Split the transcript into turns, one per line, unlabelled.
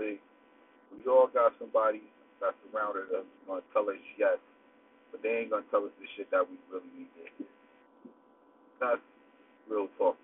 say we all got somebody that's surrounded us gonna tell us yes, but they ain't gonna tell us the shit that we really need to hear. That's real talk